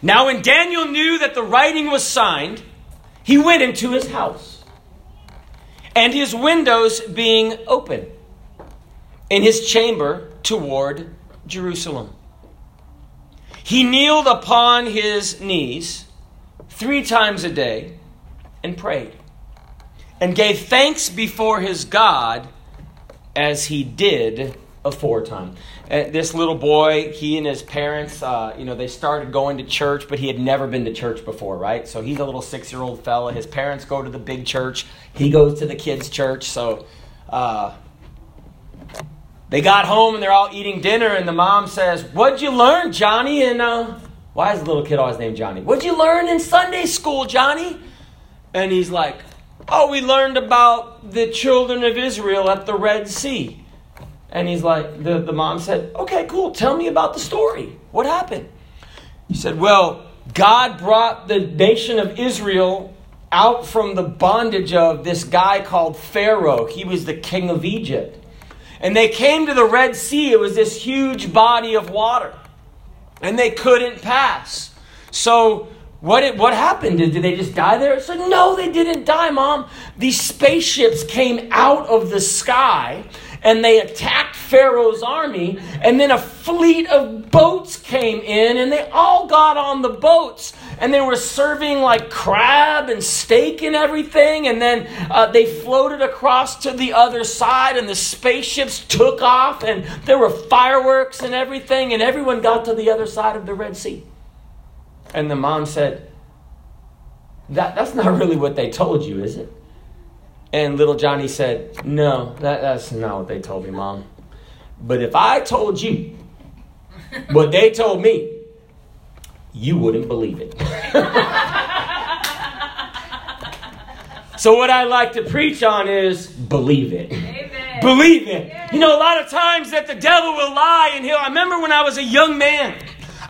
Now, when Daniel knew that the writing was signed, he went into his house, and his windows being open in his chamber toward Jerusalem. He kneeled upon his knees three times a day and prayed, and gave thanks before his God as he did aforetime. This little boy, he and his parents, uh, you know, they started going to church, but he had never been to church before, right? So he's a little six year old fella. His parents go to the big church, he goes to the kids' church. So uh, they got home and they're all eating dinner, and the mom says, What'd you learn, Johnny? And uh, why is the little kid always named Johnny? What'd you learn in Sunday school, Johnny? And he's like, Oh, we learned about the children of Israel at the Red Sea. And he's like, the, the mom said, Okay, cool. Tell me about the story. What happened? He said, Well, God brought the nation of Israel out from the bondage of this guy called Pharaoh. He was the king of Egypt. And they came to the Red Sea. It was this huge body of water. And they couldn't pass. So what, it, what happened? Did, did they just die there? Said, no, they didn't die, Mom. These spaceships came out of the sky and they attacked Pharaoh's army, and then a fleet of boats came in, and they all got on the boats, and they were serving like crab and steak and everything, and then uh, they floated across to the other side, and the spaceships took off, and there were fireworks and everything, and everyone got to the other side of the Red Sea. And the mom said, that, That's not really what they told you, is it? And little Johnny said, No, that, that's not what they told me, Mom. But if I told you what they told me, you wouldn't believe it. so, what I like to preach on is believe it. Amen. Believe it. You know, a lot of times that the devil will lie and he'll. I remember when I was a young man.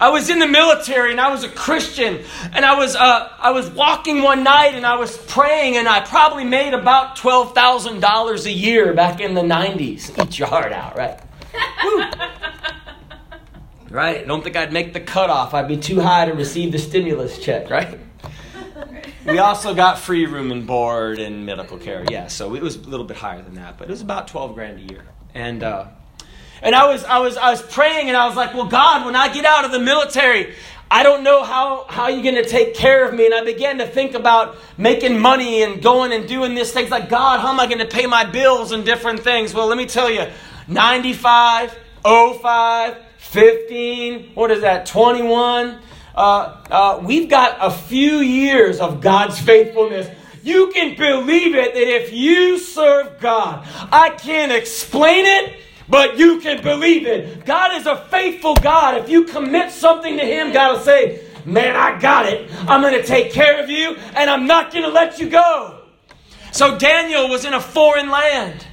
I was in the military and I was a Christian and I was uh, I was walking one night and I was praying and I probably made about twelve thousand dollars a year back in the nineties. Eat your heart out, right? right? I don't think I'd make the cutoff. I'd be too high to receive the stimulus check, right? We also got free room and board and medical care. Yeah, so it was a little bit higher than that, but it was about twelve grand a year. And uh, and I was, I was, I was praying and I was like, well, God, when I get out of the military, I don't know how, how you're going to take care of me. And I began to think about making money and going and doing this things like, God, how am I going to pay my bills and different things? Well, let me tell you 95, 05, 15, what is that, 21? Uh, uh, we've got a few years of God's faithfulness. You can believe it that if you serve God, I can't explain it but you can believe it. God is a faithful God. If you commit something to Him, God will say, Man, I got it. I'm going to take care of you, and I'm not going to let you go. So Daniel was in a foreign land.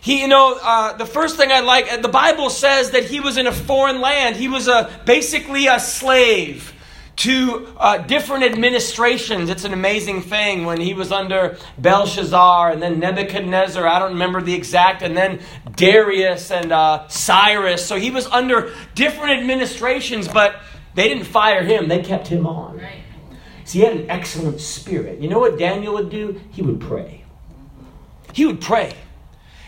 He, you know, uh, the first thing I like, the Bible says that he was in a foreign land. He was a, basically a slave to uh, different administrations. It's an amazing thing when he was under Belshazzar and then Nebuchadnezzar. I don't remember the exact, and then Darius and uh, Cyrus. So he was under different administrations, but they didn't fire him, they kept him on. Right. So he had an excellent spirit. You know what Daniel would do? He would pray. He would pray.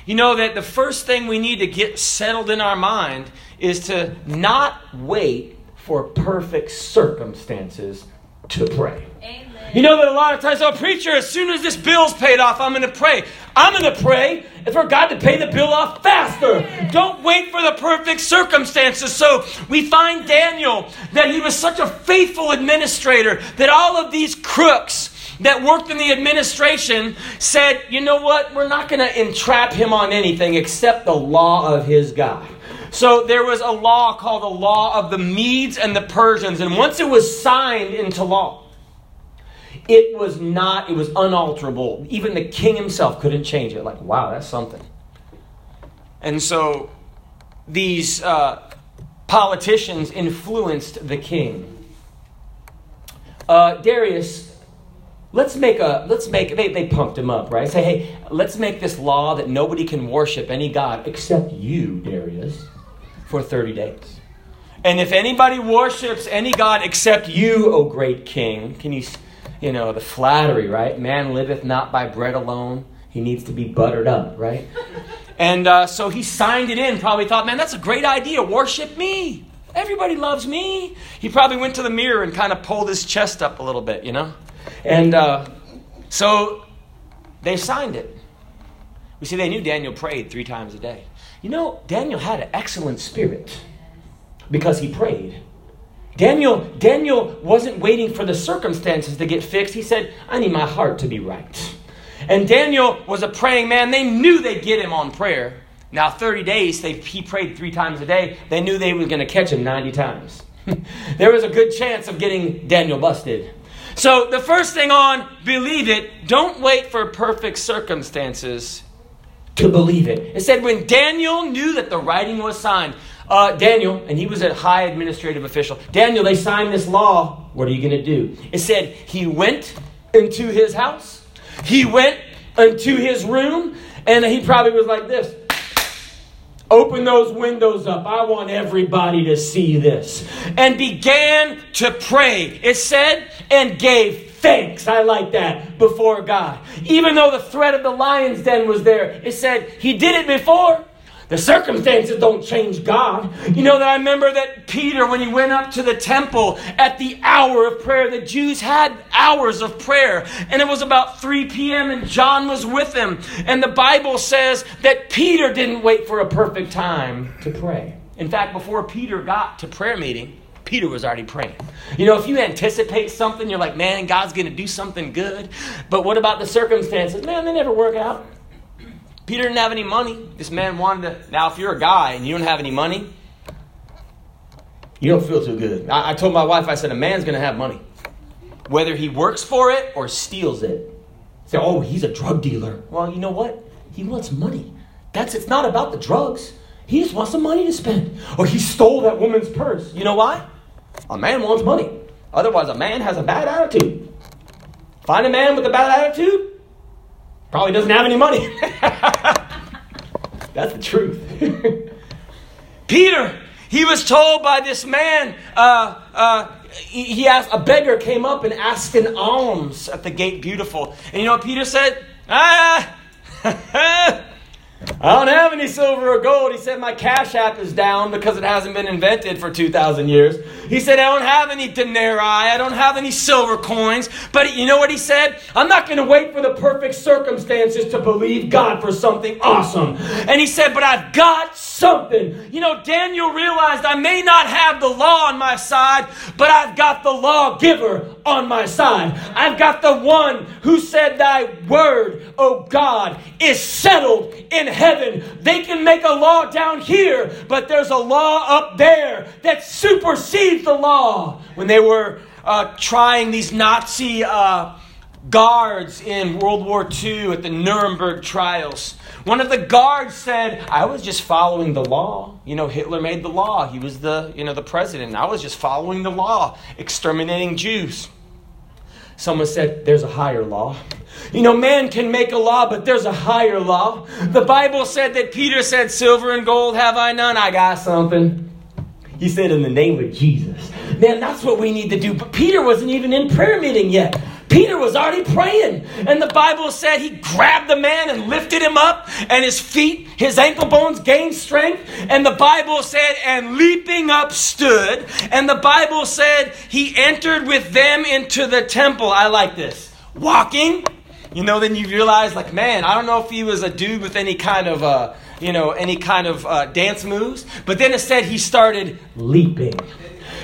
You know that the first thing we need to get settled in our mind is to not wait for perfect circumstances to pray. Amen. You know that a lot of times, oh, preacher, as soon as this bill's paid off, I'm going to pray. I'm going to pray for God to pay the bill off faster. Amen. Don't wait for the perfect circumstances. So we find Daniel that he was such a faithful administrator that all of these crooks that worked in the administration said, you know what, we're not going to entrap him on anything except the law of his God. So there was a law called the law of the Medes and the Persians. And once it was signed into law, it was not, it was unalterable. Even the king himself couldn't change it. Like, wow, that's something. And so these uh, politicians influenced the king. Uh, Darius, let's make a, let's make, they, they pumped him up, right? Say, hey, let's make this law that nobody can worship any God except you, Darius for 30 days. And if anybody worships any God except you, O great king, can you, you know, the flattery, right? Man liveth not by bread alone. He needs to be buttered up, right? And uh, so he signed it in, probably thought, man, that's a great idea. Worship me. Everybody loves me. He probably went to the mirror and kind of pulled his chest up a little bit, you know? And uh, so they signed it. We see they knew Daniel prayed three times a day. You know, Daniel had an excellent spirit because he prayed. Daniel, Daniel wasn't waiting for the circumstances to get fixed. He said, I need my heart to be right. And Daniel was a praying man. They knew they'd get him on prayer. Now, 30 days, they, he prayed three times a day. They knew they were going to catch him 90 times. there was a good chance of getting Daniel busted. So, the first thing on believe it, don't wait for perfect circumstances to believe it. It said when Daniel knew that the writing was signed, uh, Daniel, and he was a high administrative official. Daniel, they signed this law. What are you going to do? It said he went into his house, he went into his room, and he probably was like this. Open those windows up. I want everybody to see this. And began to pray. It said, and gave thanks. I like that before God. Even though the threat of the lion's den was there, it said he did it before. The circumstances don't change God. You know that I remember that Peter, when he went up to the temple at the hour of prayer, the Jews had hours of prayer, and it was about 3 p.m., and John was with him. And the Bible says that Peter didn't wait for a perfect time to pray. In fact, before Peter got to prayer meeting, Peter was already praying. You know, if you anticipate something, you're like, man, God's going to do something good. But what about the circumstances? Man, they never work out. Peter didn't have any money. This man wanted to. Now, if you're a guy and you don't have any money, you don't feel too good. I, I told my wife, I said, a man's going to have money. Whether he works for it or steals it. Say, oh, he's a drug dealer. Well, you know what? He wants money. That's it's not about the drugs. He just wants some money to spend. Or he stole that woman's purse. You know why? A man wants money. Otherwise, a man has a bad attitude. Find a man with a bad attitude, Probably doesn't have any money. That's the truth. Peter, he was told by this man, uh, uh, he, asked, a beggar came up and asked an alms at the gate beautiful. And you know what Peter said? Ah, I don't have any silver or gold. He said, My Cash App is down because it hasn't been invented for 2,000 years. He said, I don't have any denarii. I don't have any silver coins. But you know what he said? I'm not going to wait for the perfect circumstances to believe God for something awesome. And he said, But I've got something. You know, Daniel realized I may not have the law on my side, but I've got the lawgiver on my side. I've got the one who said, Thy word, O God, is settled in heaven. They can make a law down here, but there's a law up there that supersedes the law. When they were uh, trying these Nazi uh, guards in World War II at the Nuremberg trials, one of the guards said, I was just following the law. You know, Hitler made the law. He was the, you know, the president. I was just following the law, exterminating Jews. Someone said, There's a higher law. You know, man can make a law, but there's a higher law. The Bible said that Peter said, Silver and gold have I none. I got something. He said, In the name of Jesus. Man, that's what we need to do. But Peter wasn't even in prayer meeting yet. Peter was already praying. And the Bible said he grabbed the man and lifted him up, and his feet, his ankle bones gained strength. And the Bible said, and leaping up stood. And the Bible said he entered with them into the temple. I like this. Walking. You know, then you realize, like, man, I don't know if he was a dude with any kind of, uh, you know, any kind of uh, dance moves. But then it said he started leaping.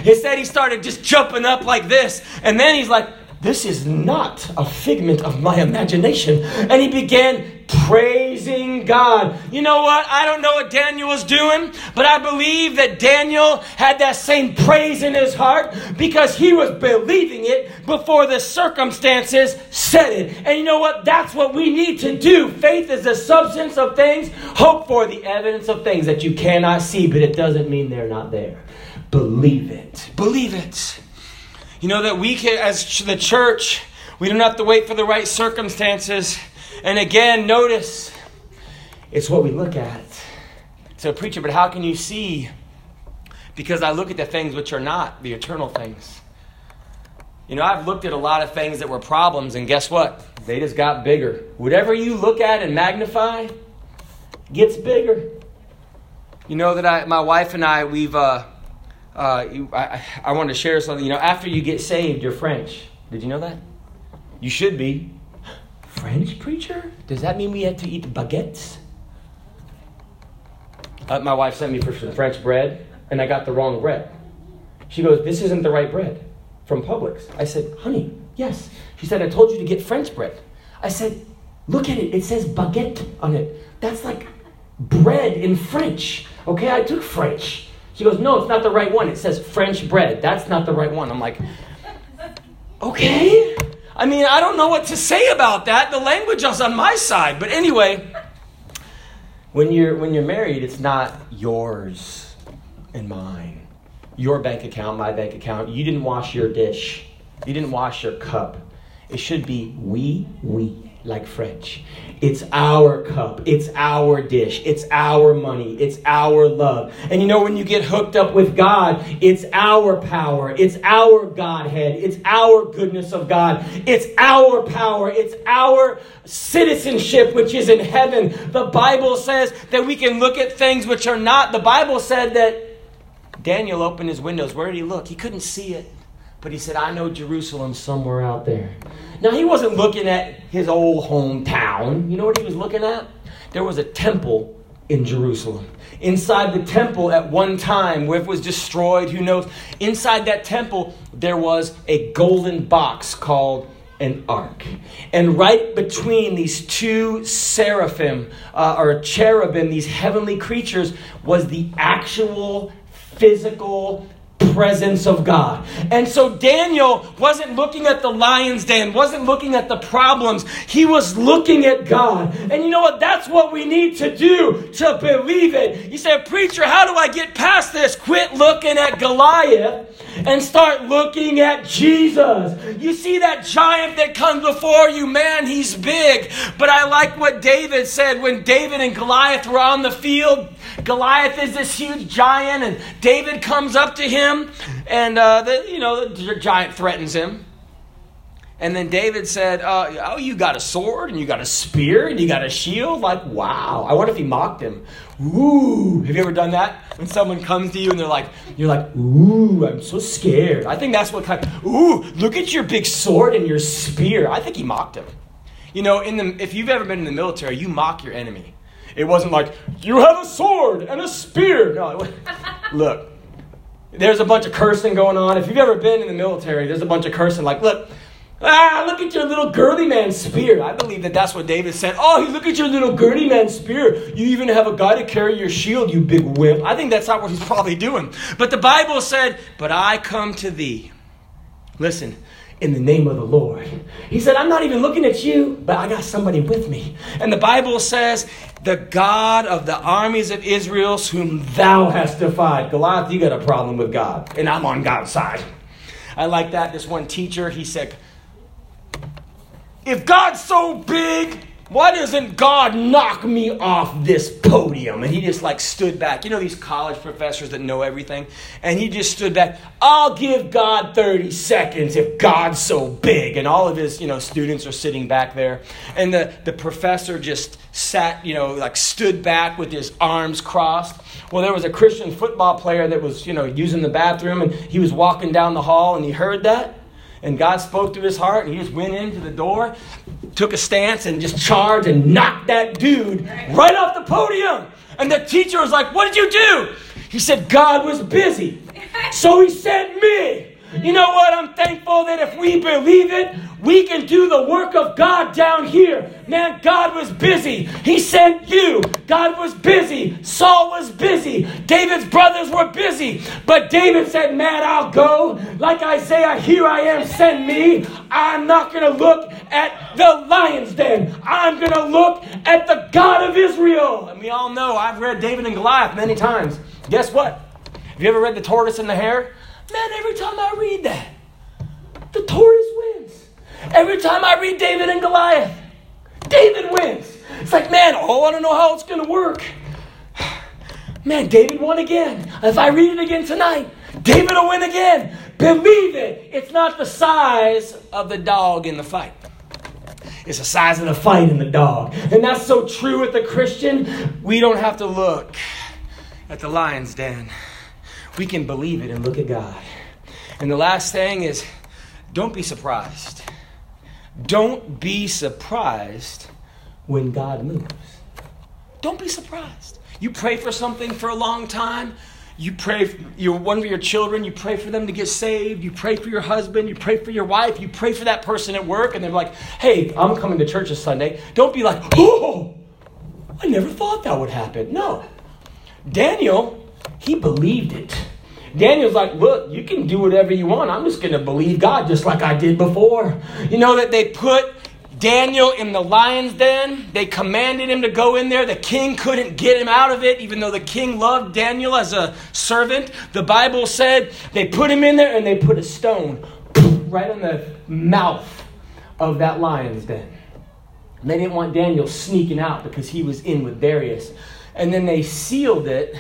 It said he started just jumping up like this. And then he's like, this is not a figment of my imagination. And he began praising God. You know what? I don't know what Daniel was doing, but I believe that Daniel had that same praise in his heart because he was believing it before the circumstances said it. And you know what? That's what we need to do. Faith is the substance of things, hope for the evidence of things that you cannot see, but it doesn't mean they're not there. Believe it. Believe it. You know that we can, as the church, we don't have to wait for the right circumstances. And again, notice it's what we look at. So, preacher, but how can you see because I look at the things which are not, the eternal things. You know, I've looked at a lot of things that were problems, and guess what? They just got bigger. Whatever you look at and magnify gets bigger. You know that I, my wife and I, we've, uh, uh, I, I wanted to share something. You know, after you get saved, you're French. Did you know that? You should be. French preacher? Does that mean we had to eat baguettes? Uh, my wife sent me for some French bread, and I got the wrong bread. She goes, This isn't the right bread from Publix. I said, Honey, yes. She said, I told you to get French bread. I said, Look at it. It says baguette on it. That's like bread in French. Okay, I took French. She goes, No, it's not the right one. It says French bread. That's not the right one. I'm like, Okay. I mean, I don't know what to say about that. The language is on my side. But anyway, when you're, when you're married, it's not yours and mine. Your bank account, my bank account. You didn't wash your dish, you didn't wash your cup. It should be we, we like French. It's our cup. It's our dish. It's our money. It's our love. And you know, when you get hooked up with God, it's our power. It's our Godhead. It's our goodness of God. It's our power. It's our citizenship, which is in heaven. The Bible says that we can look at things which are not. The Bible said that Daniel opened his windows. Where did he look? He couldn't see it. But he said, I know Jerusalem somewhere out there. Now, he wasn't looking at his old hometown. You know what he was looking at? There was a temple in Jerusalem. Inside the temple, at one time, where it was destroyed, who knows? Inside that temple, there was a golden box called an ark. And right between these two seraphim, uh, or cherubim, these heavenly creatures, was the actual physical presence of God. And so Daniel wasn't looking at the lion's den, wasn't looking at the problems. He was looking at God. And you know what? That's what we need to do to believe it. You say, Preacher, how do I get past this? Quit looking at Goliath and start looking at Jesus. You see that giant that comes before you, man, he's big. But I like what David said when David and Goliath were on the field. Goliath is this huge giant, and David comes up to him, and uh, the, you know the giant threatens him. And then David said, uh, "Oh, you got a sword, and you got a spear, and you got a shield. Like, wow! I wonder if he mocked him. Ooh, have you ever done that? When someone comes to you and they're like, you're like, ooh, I'm so scared. I think that's what kind. Of, ooh, look at your big sword and your spear. I think he mocked him. You know, in the if you've ever been in the military, you mock your enemy. It wasn't like, you have a sword and a spear. No, look, there's a bunch of cursing going on. If you've ever been in the military, there's a bunch of cursing. Like, look, ah, look at your little girly man spear. I believe that that's what David said. Oh, look at your little girly man spear. You even have a guy to carry your shield, you big wimp. I think that's not what he's probably doing. But the Bible said, But I come to thee. Listen, in the name of the Lord. He said, I'm not even looking at you, but I got somebody with me. And the Bible says, the God of the armies of Israel, whom thou hast defied. Goliath, you got a problem with God, and I'm on God's side. I like that. This one teacher, he said, if God's so big, why doesn't God knock me off this podium? And he just like stood back. You know these college professors that know everything? And he just stood back. I'll give God 30 seconds if God's so big. And all of his, you know, students are sitting back there. And the, the professor just sat, you know, like stood back with his arms crossed. Well, there was a Christian football player that was, you know, using the bathroom and he was walking down the hall and he heard that. And God spoke to his heart and he just went into the door took a stance and just charged and knocked that dude right off the podium. And the teacher was like, What did you do? He said, God was busy. So he sent me. You know what? I'm thankful that if we believe it, we can do the work of God down here. Man, God was busy. He sent you. God was busy. Saul was busy. David's brothers were busy. But David said, Man, I'll go. Like Isaiah, here I am, send me. I'm not going to look at the lion's den. I'm going to look at the God of Israel. And we all know I've read David and Goliath many times. Guess what? Have you ever read The Tortoise and the Hare? Man, every time I read that, the tortoise wins. Every time I read David and Goliath, David wins. It's like, man, oh, I don't know how it's going to work. Man, David won again. If I read it again tonight, David will win again. Believe it. It's not the size of the dog in the fight. It's the size of the fight in the dog. And that's so true with the Christian. We don't have to look at the lion's den. We can believe it and look at God. And the last thing is don't be surprised. Don't be surprised when God moves. Don't be surprised. You pray for something for a long time. You pray for your, one of your children, you pray for them to get saved. You pray for your husband, you pray for your wife, you pray for that person at work, and they're like, hey, I'm coming to church this Sunday. Don't be like, oh, I never thought that would happen. No. Daniel, he believed it. Daniel's like, look, you can do whatever you want. I'm just going to believe God just like I did before. You know that they put Daniel in the lion's den. They commanded him to go in there. The king couldn't get him out of it, even though the king loved Daniel as a servant. The Bible said they put him in there and they put a stone right on the mouth of that lion's den. They didn't want Daniel sneaking out because he was in with Darius. And then they sealed it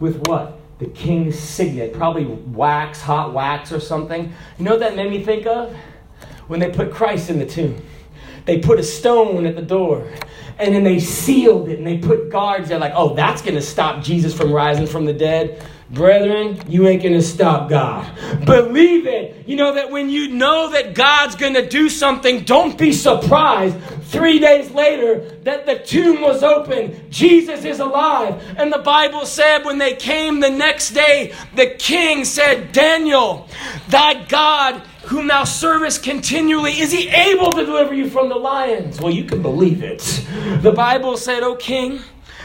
with what? The king's signet, probably wax, hot wax or something. You know what that made me think of? When they put Christ in the tomb. They put a stone at the door and then they sealed it and they put guards there, like, oh, that's going to stop Jesus from rising from the dead. Brethren, you ain't going to stop God. Believe it. You know that when you know that God's going to do something, don't be surprised three days later that the tomb was open. Jesus is alive. And the Bible said when they came the next day, the king said, Daniel, thy God whom thou servest continually, is he able to deliver you from the lions? Well, you can believe it. The Bible said, O king,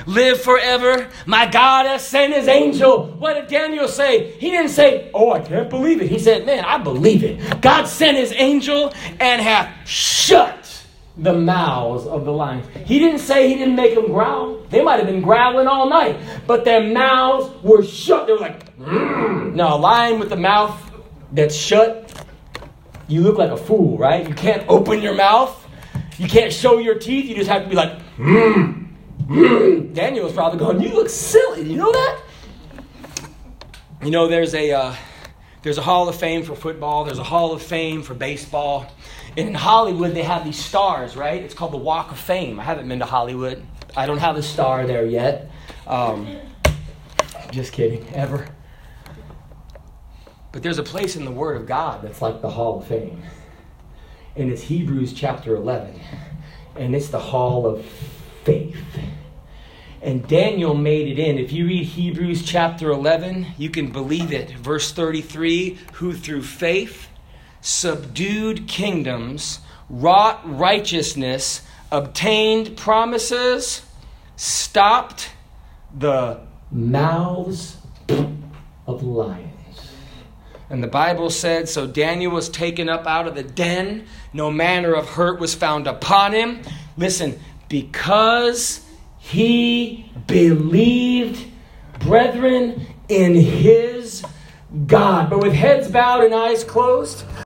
live forever. My God has sent his angel. What did Daniel say? He didn't say, Oh, I can't believe it. He said, Man, I believe it. God sent his angel and hath shut the mouths of the lions. He didn't say he didn't make them growl. They might have been growling all night, but their mouths were shut. They were like, mm. no, a lion with a mouth that's shut you look like a fool, right? You can't open your mouth. You can't show your teeth. You just have to be like, mm, mm. Daniel was probably going, you look silly. You know that? You know, there's a, uh, there's a Hall of Fame for football. There's a Hall of Fame for baseball. In Hollywood, they have these stars, right? It's called the Walk of Fame. I haven't been to Hollywood. I don't have a star there yet. Um, just kidding, ever. But there's a place in the Word of God that's like the Hall of Fame. And it's Hebrews chapter 11. And it's the Hall of Faith. And Daniel made it in. If you read Hebrews chapter 11, you can believe it. Verse 33 who through faith subdued kingdoms, wrought righteousness, obtained promises, stopped the mouths of lions. And the Bible said, So Daniel was taken up out of the den, no manner of hurt was found upon him. Listen, because he believed, brethren, in his God. But with heads bowed and eyes closed,